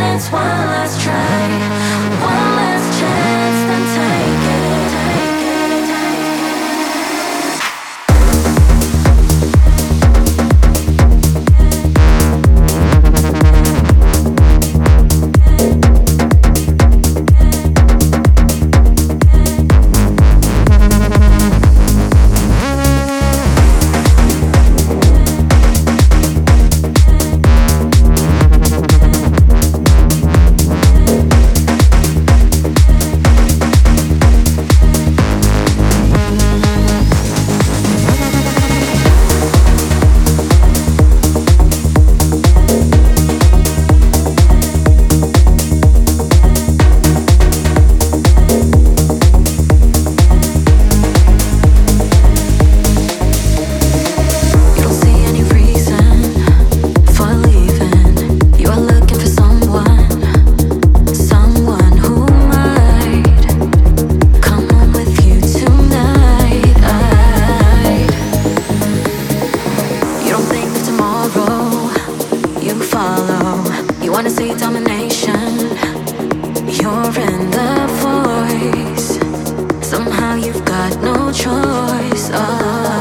it's one last try. wanna domination. You're in the voice. Somehow you've got no choice. Oh.